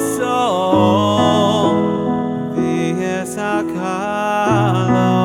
soul, the Esakala.